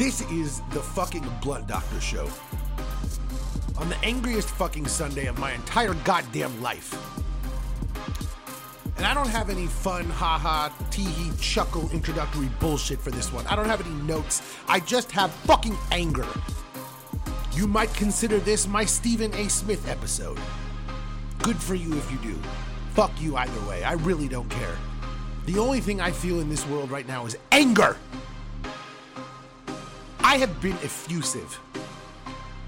This is the fucking Blunt Doctor Show. On the angriest fucking Sunday of my entire goddamn life. And I don't have any fun, haha, tee chuckle introductory bullshit for this one. I don't have any notes. I just have fucking anger. You might consider this my Stephen A. Smith episode. Good for you if you do. Fuck you either way. I really don't care. The only thing I feel in this world right now is anger. I have been effusive.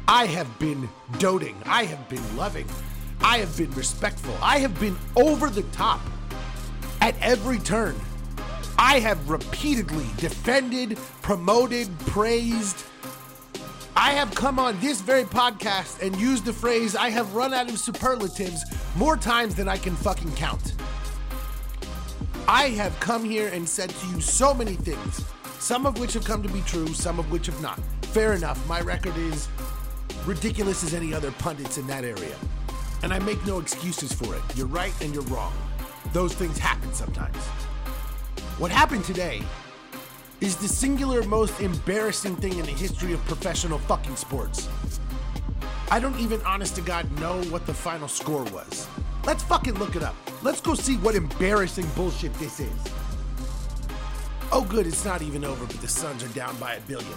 I have been doting. I have been loving. I have been respectful. I have been over the top at every turn. I have repeatedly defended, promoted, praised. I have come on this very podcast and used the phrase I have run out of superlatives more times than I can fucking count. I have come here and said to you so many things, some of which have come to be true, some of which have not. Fair enough, my record is ridiculous as any other pundits in that area. And I make no excuses for it. You're right and you're wrong. Those things happen sometimes. What happened today is the singular most embarrassing thing in the history of professional fucking sports. I don't even, honest to God, know what the final score was. Let's fucking look it up. Let's go see what embarrassing bullshit this is. Oh, good, it's not even over, but the Suns are down by a billion.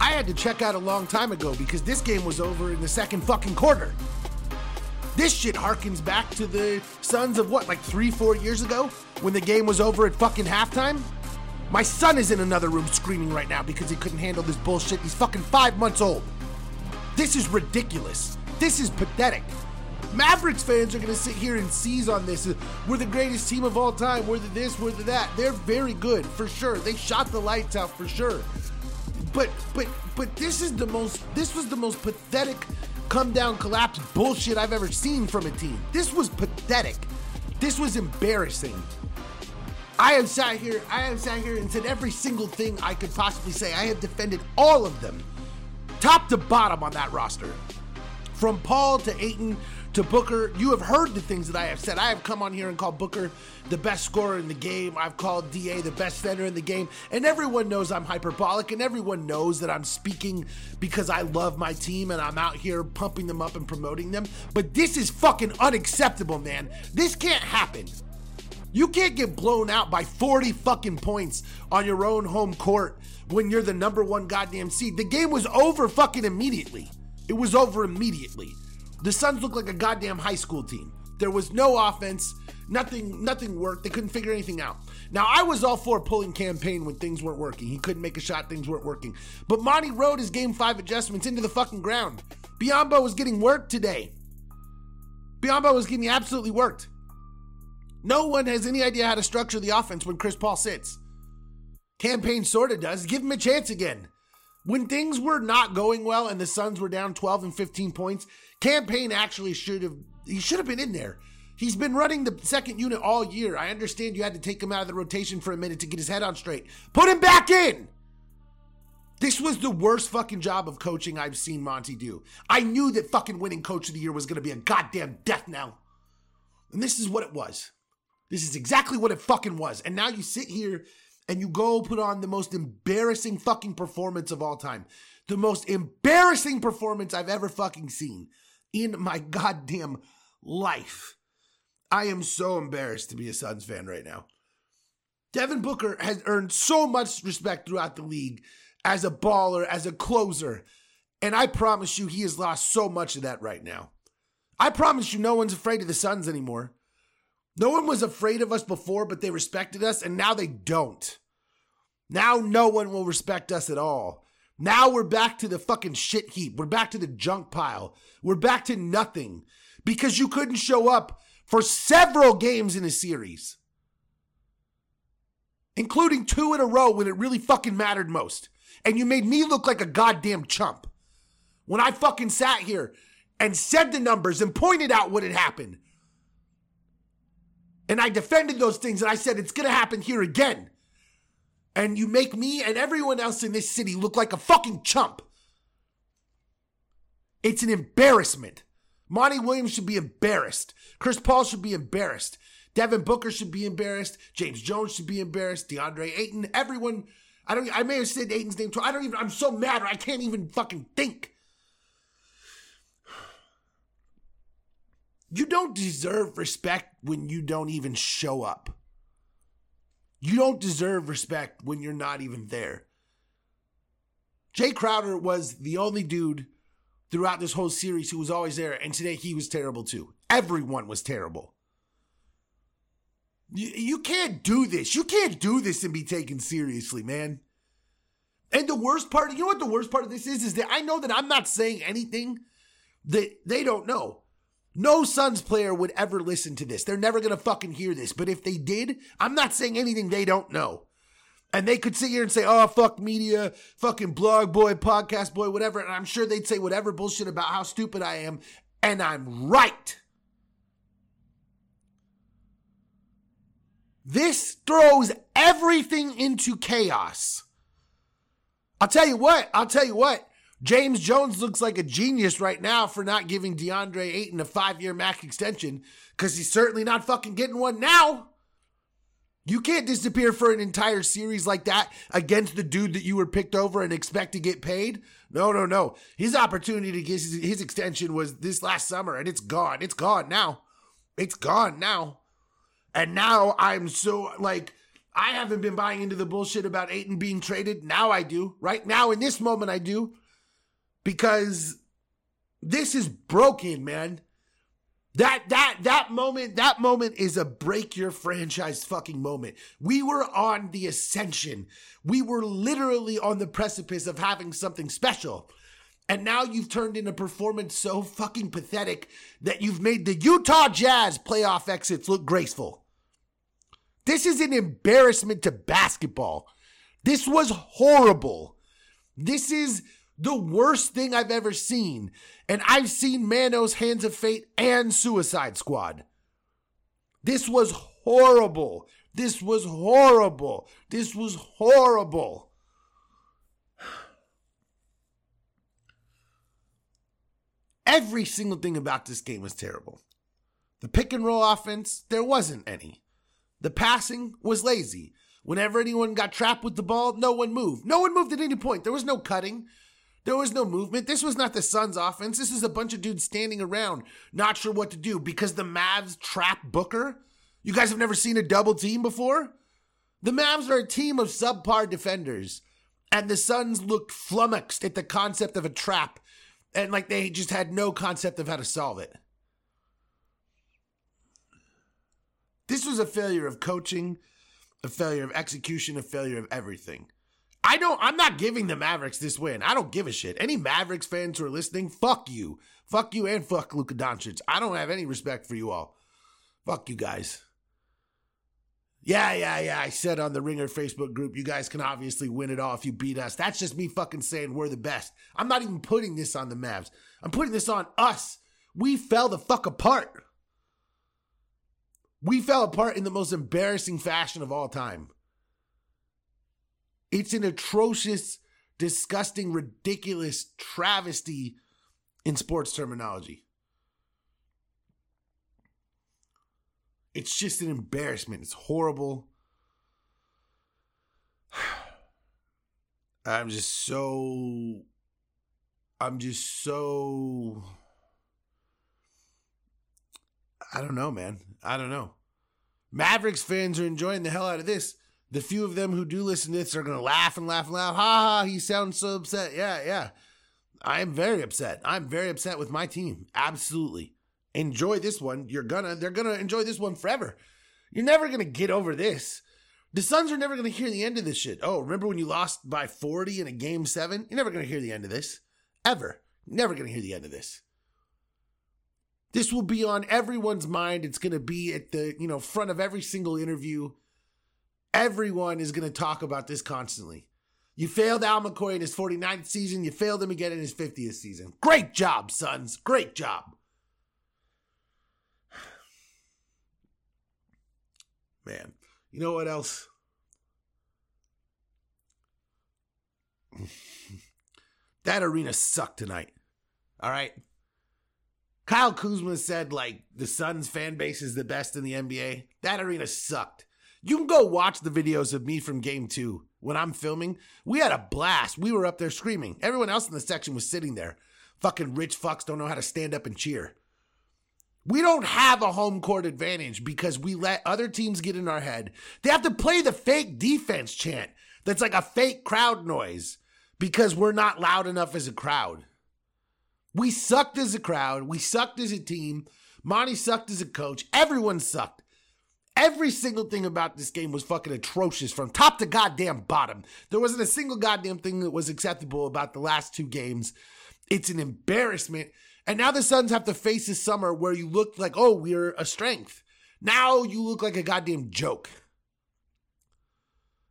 I had to check out a long time ago because this game was over in the second fucking quarter. This shit harkens back to the Suns of what, like three, four years ago? When the game was over at fucking halftime? My son is in another room screaming right now because he couldn't handle this bullshit. He's fucking five months old. This is ridiculous. This is pathetic. Mavericks fans are going to sit here and seize on this. We're the greatest team of all time. We're the this, we're the that. They're very good, for sure. They shot the lights out, for sure. But, but, but this is the most, this was the most pathetic come down collapse bullshit I've ever seen from a team. This was pathetic. This was embarrassing. I have sat here, I have sat here and said every single thing I could possibly say. I have defended all of them, top to bottom on that roster. From Paul to Ayton to Booker, you have heard the things that I have said. I have come on here and called Booker the best scorer in the game. I've called DA the best center in the game. And everyone knows I'm hyperbolic and everyone knows that I'm speaking because I love my team and I'm out here pumping them up and promoting them. But this is fucking unacceptable, man. This can't happen. You can't get blown out by 40 fucking points on your own home court when you're the number one goddamn seed. The game was over fucking immediately. It was over immediately. The Suns looked like a goddamn high school team. There was no offense. Nothing, nothing worked. They couldn't figure anything out. Now, I was all for pulling Cam Payne when things weren't working. He couldn't make a shot, things weren't working. But Monty rode his game five adjustments into the fucking ground. Biyombo was getting worked today. Biyombo was getting absolutely worked. No one has any idea how to structure the offense when Chris Paul sits. Cam Payne sort of does. Give him a chance again. When things were not going well and the Suns were down 12 and 15 points, Cam Payne actually should have he should have been in there. He's been running the second unit all year. I understand you had to take him out of the rotation for a minute to get his head on straight. Put him back in. This was the worst fucking job of coaching I've seen Monty do. I knew that fucking winning coach of the year was going to be a goddamn death knell. And this is what it was. This is exactly what it fucking was. And now you sit here and you go put on the most embarrassing fucking performance of all time. The most embarrassing performance I've ever fucking seen in my goddamn life. I am so embarrassed to be a Suns fan right now. Devin Booker has earned so much respect throughout the league as a baller, as a closer. And I promise you, he has lost so much of that right now. I promise you, no one's afraid of the Suns anymore. No one was afraid of us before, but they respected us, and now they don't. Now no one will respect us at all. Now we're back to the fucking shit heap. We're back to the junk pile. We're back to nothing because you couldn't show up for several games in a series, including two in a row when it really fucking mattered most. And you made me look like a goddamn chump when I fucking sat here and said the numbers and pointed out what had happened. And I defended those things and I said, it's going to happen here again. And you make me and everyone else in this city look like a fucking chump. It's an embarrassment. Monty Williams should be embarrassed. Chris Paul should be embarrassed. Devin Booker should be embarrassed. James Jones should be embarrassed. DeAndre Ayton, everyone. I don't. I may have said Ayton's name twice. I don't even. I'm so mad. I can't even fucking think. You don't deserve respect when you don't even show up. You don't deserve respect when you're not even there. Jae Crowder was the only dude throughout this whole series who was always there, and today he was terrible too. Everyone was terrible. You, can't do this. You can't do this and be taken seriously, man. And the worst part, you know what the worst part of this is? Is that I know that I'm not saying anything that they don't know. No Suns player would ever listen to this. They're never gonna fucking hear this. But if they did, I'm not saying anything they don't know. And they could sit here and say, oh, fuck media, fucking blog boy, podcast boy, whatever. And I'm sure they'd say whatever bullshit about how stupid I am. And I'm right. This throws everything into chaos. I'll tell you what, I'll tell you what. James Jones looks like a genius right now for not giving DeAndre Ayton a five year max extension because he's certainly not fucking getting one now. You can't disappear for an entire series like that against the dude that you were picked over and expect to get paid. No, no, no. His opportunity to get his, his extension was this last summer and it's gone. It's gone now. It's gone now. And now I'm so like, I haven't been buying into the bullshit about Ayton being traded. Now I do. Right now, in this moment, I do. Because this is broken, man. That that that moment, that moment is a break your franchise fucking moment. We were on the ascension. We were literally on the precipice of having something special. And now you've turned in a performance so fucking pathetic that you've made the Utah Jazz playoff exits look graceful. This is an embarrassment to basketball. This was horrible. This is the worst thing I've ever seen. And I've seen Manos Hands of Fate and Suicide Squad. This was horrible. This was horrible. This was horrible. Every single thing about this game was terrible. The pick and roll offense, there wasn't any. The passing was lazy. Whenever anyone got trapped with the ball, no one moved. No one moved at any point. There was no cutting. There was no movement. This was not the Suns offense. This is a bunch of dudes standing around, not sure what to do because the Mavs trap Booker. You guys have never seen a double team before? The Mavs are a team of subpar defenders, and the Suns looked flummoxed at the concept of a trap, and like they just had no concept of how to solve it. This was a failure of coaching, a failure of execution, a failure of everything. I don't, I'm not giving the Mavericks this win. I don't give a shit. Any Mavericks fans who are listening, fuck you. Fuck you and fuck Luka Doncic. I don't have any respect for you all. Fuck you guys. Yeah, yeah, yeah. I said on the Ringer Facebook group, you guys can obviously win it all if you beat us. That's just me fucking saying we're the best. I'm not even putting this on the Mavs. I'm putting this on us. We fell the fuck apart. We fell apart in the most embarrassing fashion of all time. It's an atrocious, disgusting, ridiculous travesty in sports terminology. It's just an embarrassment. It's horrible. I'm just so. I'm just so. I don't know, man. I don't know. Mavericks fans are enjoying the hell out of this. The few of them who do listen to this are going to laugh and laugh and laugh. Ha ha, he sounds so upset. Yeah, yeah. I am very upset. I'm very upset with my team. Absolutely. Enjoy this one. You're gonna, they're gonna enjoy this one forever. You're never gonna get over this. The Suns are never gonna hear the end of this shit. Oh, remember when you lost by 40 in a game seven? You're never gonna hear the end of this. Ever. Never gonna hear the end of this. This will be on everyone's mind. It's going to be at the, you know, front of every single interview. Everyone is going to talk about this constantly. You failed Al McCoy in his 49th season. You failed him again in his 50th season. Great job, Suns. Great job. Man, you know what else? that arena sucked tonight. All right. Kyle Kuzma said like the Suns fan base is the best in the NBA. That arena sucked. You can go watch the videos of me from game two when I'm filming. We had a blast. We were up there screaming. Everyone else in the section was sitting there. Fucking rich fucks don't know how to stand up and cheer. We don't have a home court advantage because we let other teams get in our head. They have to play the fake defense chant that's like a fake crowd noise because we're not loud enough as a crowd. We sucked as a crowd. We sucked as a team. Monty sucked as a coach. Everyone sucked. Every single thing about this game was fucking atrocious from top to goddamn bottom. There wasn't a single goddamn thing that was acceptable about the last two games. It's an embarrassment. And now the Suns have to face this summer where you look like, oh, we're a strength. Now you look like a goddamn joke.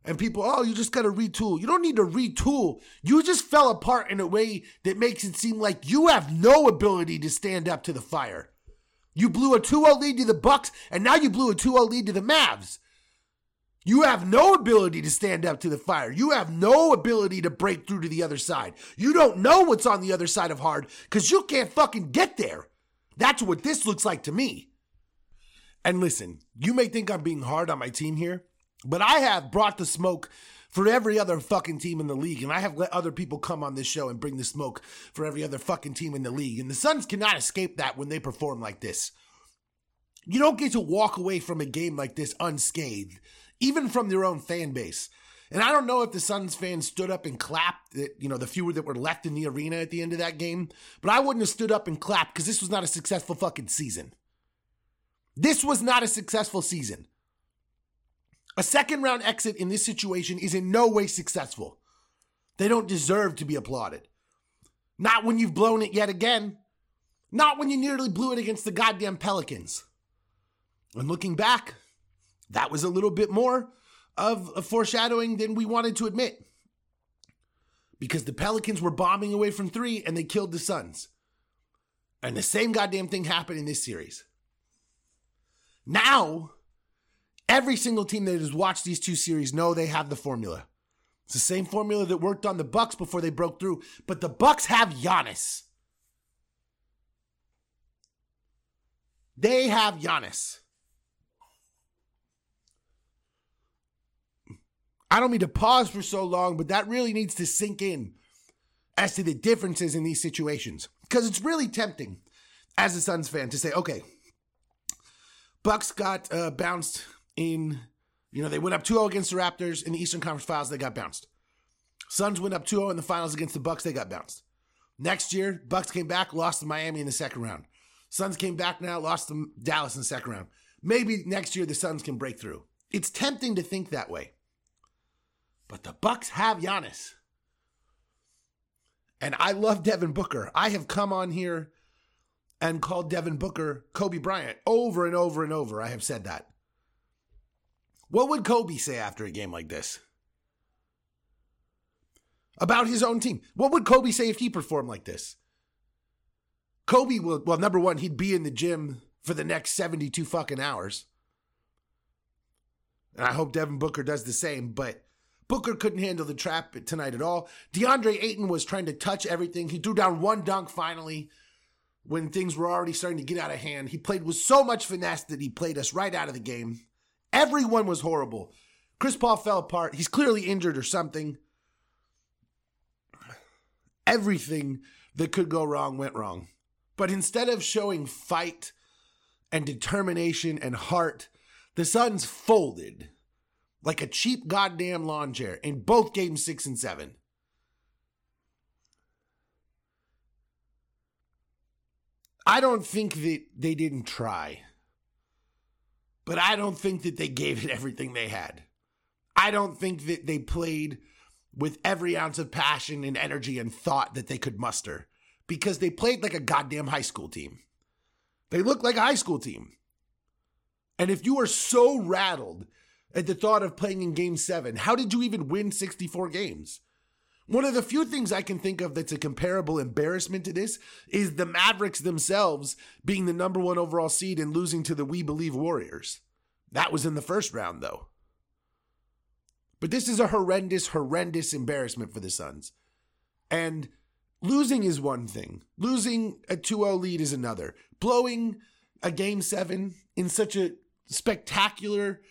And people, oh, you just got to retool. You don't need to retool. You just fell apart in a way that makes it seem like you have no ability to stand up to the fire. You blew a 2-0 lead to the Bucks, and now you blew a 2-0 lead to the Mavs. You have no ability to stand up to the fire. You have no ability to break through to the other side. You don't know what's on the other side of hard because you can't fucking get there. That's what this looks like to me. And listen, you may think I'm being hard on my team here, but I have brought the smoke for every other fucking team in the league. And I have let other people come on this show and bring the smoke for every other fucking team in the league. And the Suns cannot escape that when they perform like this. You don't get to walk away from a game like this unscathed, even from their own fan base. And I don't know if the Suns fans stood up and clapped, you know, the fewer that were left in the arena at the end of that game, but I wouldn't have stood up and clapped because this was not a successful fucking season. This was not a successful season. A second round exit in this situation is in no way successful. They don't deserve to be applauded. Not when you've blown it yet again. Not when you nearly blew it against the goddamn Pelicans. And looking back, that was a little bit more of a foreshadowing than we wanted to admit. Because the Pelicans were bombing away from three and they killed the Suns. And the same goddamn thing happened in this series. Now, Every single team that has watched these two series know they have the formula. It's the same formula that worked on the Bucks before they broke through, but the Bucks have Giannis. They have Giannis. I don't mean to pause for so long, but that really needs to sink in as to the differences in these situations. Because it's really tempting as a Suns fan to say, okay, Bucks got uh, bounced in, you know, they went up 2-0 against the Raptors in the Eastern Conference Finals. They got bounced. Suns went up 2-0 in the finals against the Bucks. They got bounced. Next year, Bucks came back, lost to Miami in the second round. Suns came back now, lost to Dallas in the second round. Maybe next year the Suns can break through. It's tempting to think that way. But the Bucks have Giannis. And I love Devin Booker. I have come on here and called Devin Booker Kobe Bryant over and over and over. I have said that. What would Kobe say after a game like this? About his own team. What would Kobe say if he performed like this? Kobe will, well, number one, he'd be in the gym for the next 72 fucking hours. And I hope Devin Booker does the same, but Booker couldn't handle the trap tonight at all. DeAndre Ayton was trying to touch everything. He threw down one dunk finally when things were already starting to get out of hand. He played with so much finesse that he played us right out of the game. Everyone was horrible. Chris Paul fell apart. He's clearly injured or something. Everything that could go wrong went wrong. But instead of showing fight and determination and heart, the Suns folded like a cheap goddamn lawn chair in both games six and seven. I don't think that they didn't try but I don't think that they gave it everything they had. I don't think that they played with every ounce of passion and energy and thought that they could muster because they played like a goddamn high school team. They looked like a high school team. And if you are so rattled at the thought of playing in game seven, how did you even win 64 games? One of the few things I can think of that's a comparable embarrassment to this is the Mavericks themselves being the number one overall seed and losing to the We Believe Warriors. That was in the first round, though. But this is a horrendous, horrendous embarrassment for the Suns. And losing is one thing, losing a 2 0 lead is another. Blowing a game seven in such a spectacular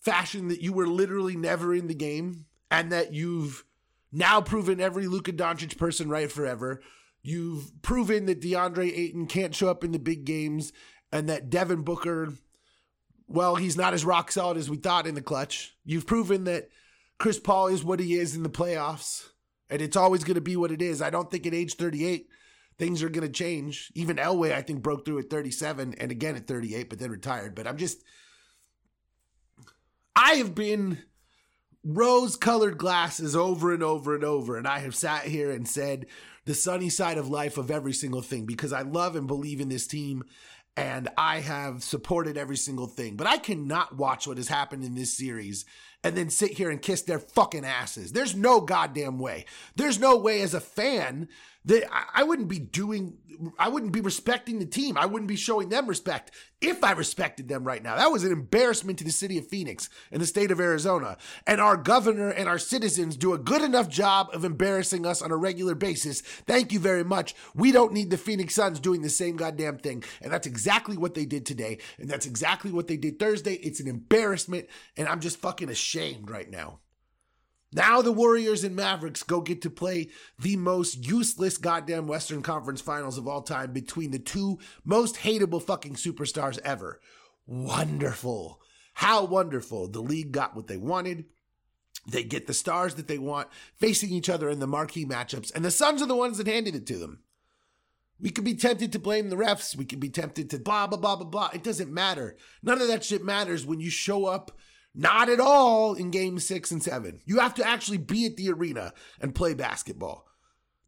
fashion that you were literally never in the game and that you've now proven every Luka Doncic person right forever. You've proven that DeAndre Ayton can't show up in the big games and that Devin Booker, well, he's not as rock solid as we thought in the clutch. You've proven that Chris Paul is what he is in the playoffs and it's always going to be what it is. I don't think at age 38 things are going to change. Even Elway, I think, broke through at 37 and again at 38, but then retired. But I'm just, I have been rose colored glasses over and over and over. And I have sat here and said the sunny side of life of every single thing because I love and believe in this team and I have supported every single thing. But I cannot watch what has happened in this series and then sit here and kiss their fucking asses. There's no goddamn way. There's no way as a fan that I, wouldn't be doing, I wouldn't be respecting the team. I wouldn't be showing them respect if I respected them right now. That was an embarrassment to the city of Phoenix and the state of Arizona. And our governor and our citizens do a good enough job of embarrassing us on a regular basis. Thank you very much. We don't need the Phoenix Suns doing the same goddamn thing. And that's exactly what they did today. And that's exactly what they did Thursday. It's an embarrassment. And I'm just fucking ashamed right now. Now the Warriors and Mavericks go get to play the most useless goddamn Western Conference finals of all time between the two most hateable fucking superstars ever. Wonderful. How wonderful. The league got what they wanted. They get the stars that they want facing each other in the marquee matchups, and the Suns are the ones that handed it to them. We could be tempted to blame the refs. We could be tempted to blah, blah, blah, blah, blah. It doesn't matter. None of that shit matters when you show up not at all in game six and seven. You have to actually be at the arena and play basketball.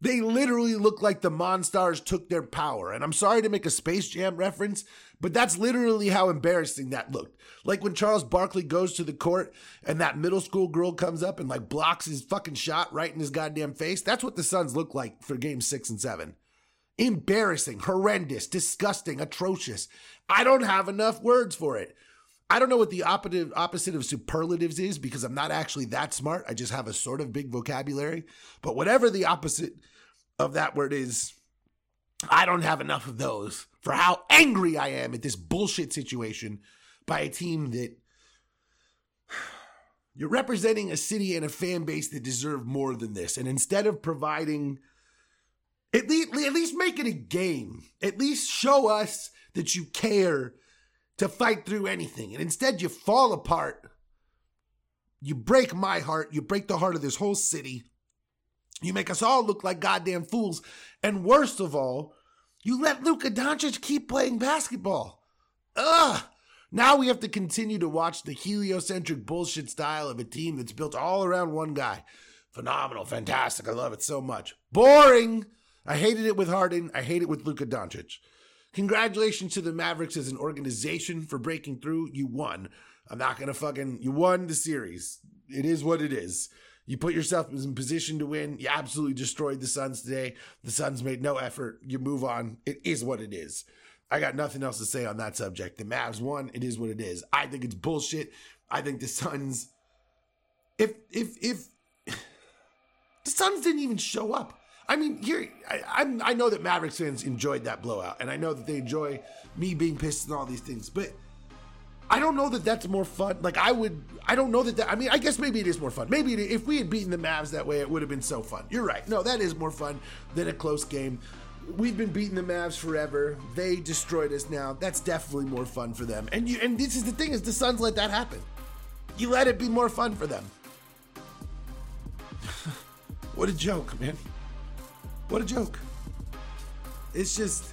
They literally look like the Monstars took their power. And I'm sorry to make a Space Jam reference, but that's literally how embarrassing that looked. Like when Charles Barkley goes to the court and that middle school girl comes up and like blocks his fucking shot right in his goddamn face. That's what the Suns look like for game six and seven. Embarrassing, horrendous, disgusting, atrocious. I don't have enough words for it. I don't know what the opposite opposite of superlatives is because I'm not actually that smart. I just have a sort of big vocabulary. But whatever the opposite of that word is, I don't have enough of those for how angry I am at this bullshit situation by a team that you're representing a city and a fan base that deserve more than this. And instead of providing at least, at least make it a game. At least show us that you care to fight through anything. And instead, you fall apart. You break my heart. You break the heart of this whole city. You make us all look like goddamn fools. And worst of all, you let Luka Doncic keep playing basketball. Ugh. Now we have to continue to watch the heliocentric bullshit style of a team that's built all around one guy. Phenomenal, fantastic. I love it so much. Boring. I hated it with Harden. I hate it with Luka Doncic. Congratulations to the Mavericks as an organization for breaking through. You won. I'm not going to fucking, you won the series. It is what it is. You put yourself in position to win. You absolutely destroyed the Suns today. The Suns made no effort. You move on. It is what it is. I got nothing else to say on that subject. The Mavs won. It is what it is. I think it's bullshit. I think the Suns, if, if, if, the Suns didn't even show up. I mean, here I, I, I know that Mavericks fans enjoyed that blowout, and I know that they enjoy me being pissed and all these things, but I don't know that that's more fun. Like I would, I don't know that. that I mean, I guess maybe it is more fun. Maybe if we had beaten the Mavs that way, it would have been so fun. You're right. No, that is more fun than a close game. We've been beating the Mavs forever. They destroyed us now. That's definitely more fun for them. And you, and this is the thing: is the Suns let that happen. You let it be more fun for them. what a joke, man. What a joke. It's just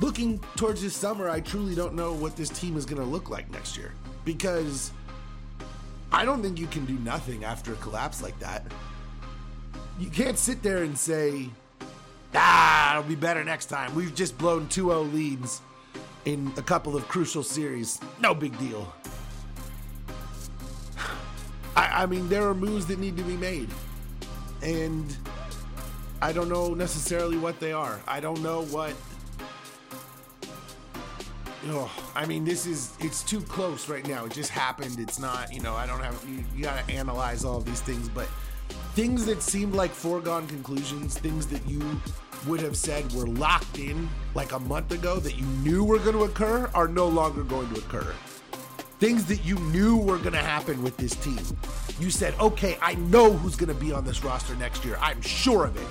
looking towards this summer, I truly don't know what this team is going to look like next year because I don't think you can do nothing after a collapse like that. You can't sit there and say, ah, it'll be better next time. We've just blown 2 0 leads in a couple of crucial series. No big deal. I, I mean, there are moves that need to be made and I don't know necessarily what they are. I don't know what. Oh, I mean, this is it's too close right now. It just happened. It's not, you know, I don't have. You, you got to analyze all of these things, but things that seemed like foregone conclusions, things that you would have said were locked in like a month ago that you knew were going to occur, are no longer going to occur. things that you knew were going to happen with this team. You said, okay, I know who's going to be on this roster next year. I'm sure of it.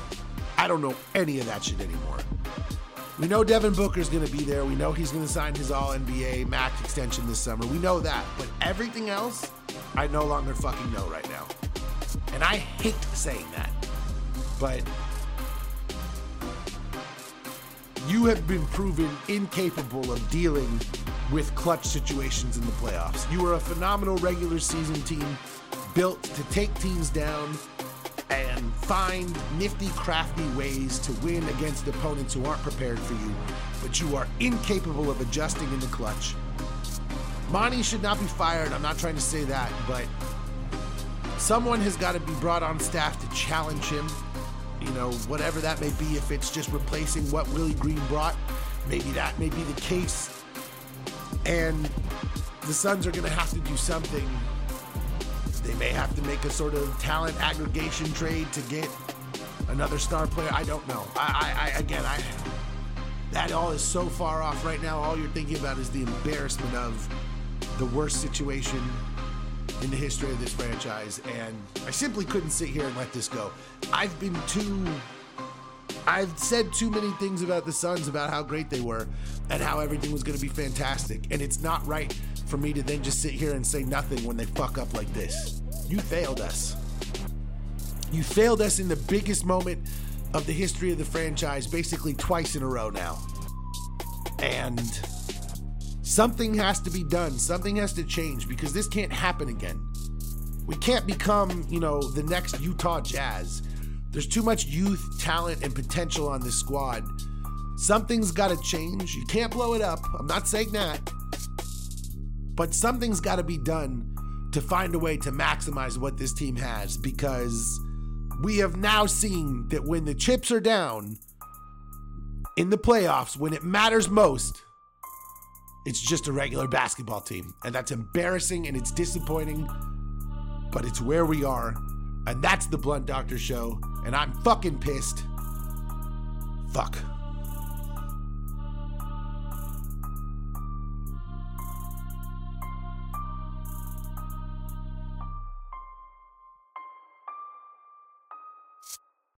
I don't know any of that shit anymore. We know Devin Booker's going to be there. We know he's going to sign his All NBA max extension this summer. We know that. But everything else, I no longer fucking know right now. And I hate saying that. But you have been proven incapable of dealing with clutch situations in the playoffs. You are a phenomenal regular season team built to take teams down and find nifty, crafty ways to win against opponents who aren't prepared for you, but you are incapable of adjusting in the clutch. Monty should not be fired. I'm not trying to say that, but someone has got to be brought on staff to challenge him. You know, whatever that may be, if it's just replacing what Willie Green brought, maybe that may be the case. And the Suns are going to have to do something they may have to make a sort of talent aggregation trade to get another star player. I don't know. I, I, I again, I that all is so far off right now. All you're thinking about is the embarrassment of the worst situation in the history of this franchise, and I simply couldn't sit here and let this go. I've been too. I've said too many things about the Suns about how great they were and how everything was going to be fantastic, and it's not right for me to then just sit here and say nothing when they fuck up like this. You failed us. You failed us in the biggest moment of the history of the franchise, basically twice in a row now. And something has to be done. Something has to change because this can't happen again. We can't become, you know, the next Utah Jazz. There's too much youth, talent, and potential on this squad. Something's got to change. You can't blow it up. I'm not saying that. But something's got to be done to find a way to maximize what this team has because we have now seen that when the chips are down in the playoffs, when it matters most, it's just a regular basketball team. And that's embarrassing and it's disappointing, but it's where we are. And that's the Blunt Doctor Show. And I'm fucking pissed. Fuck.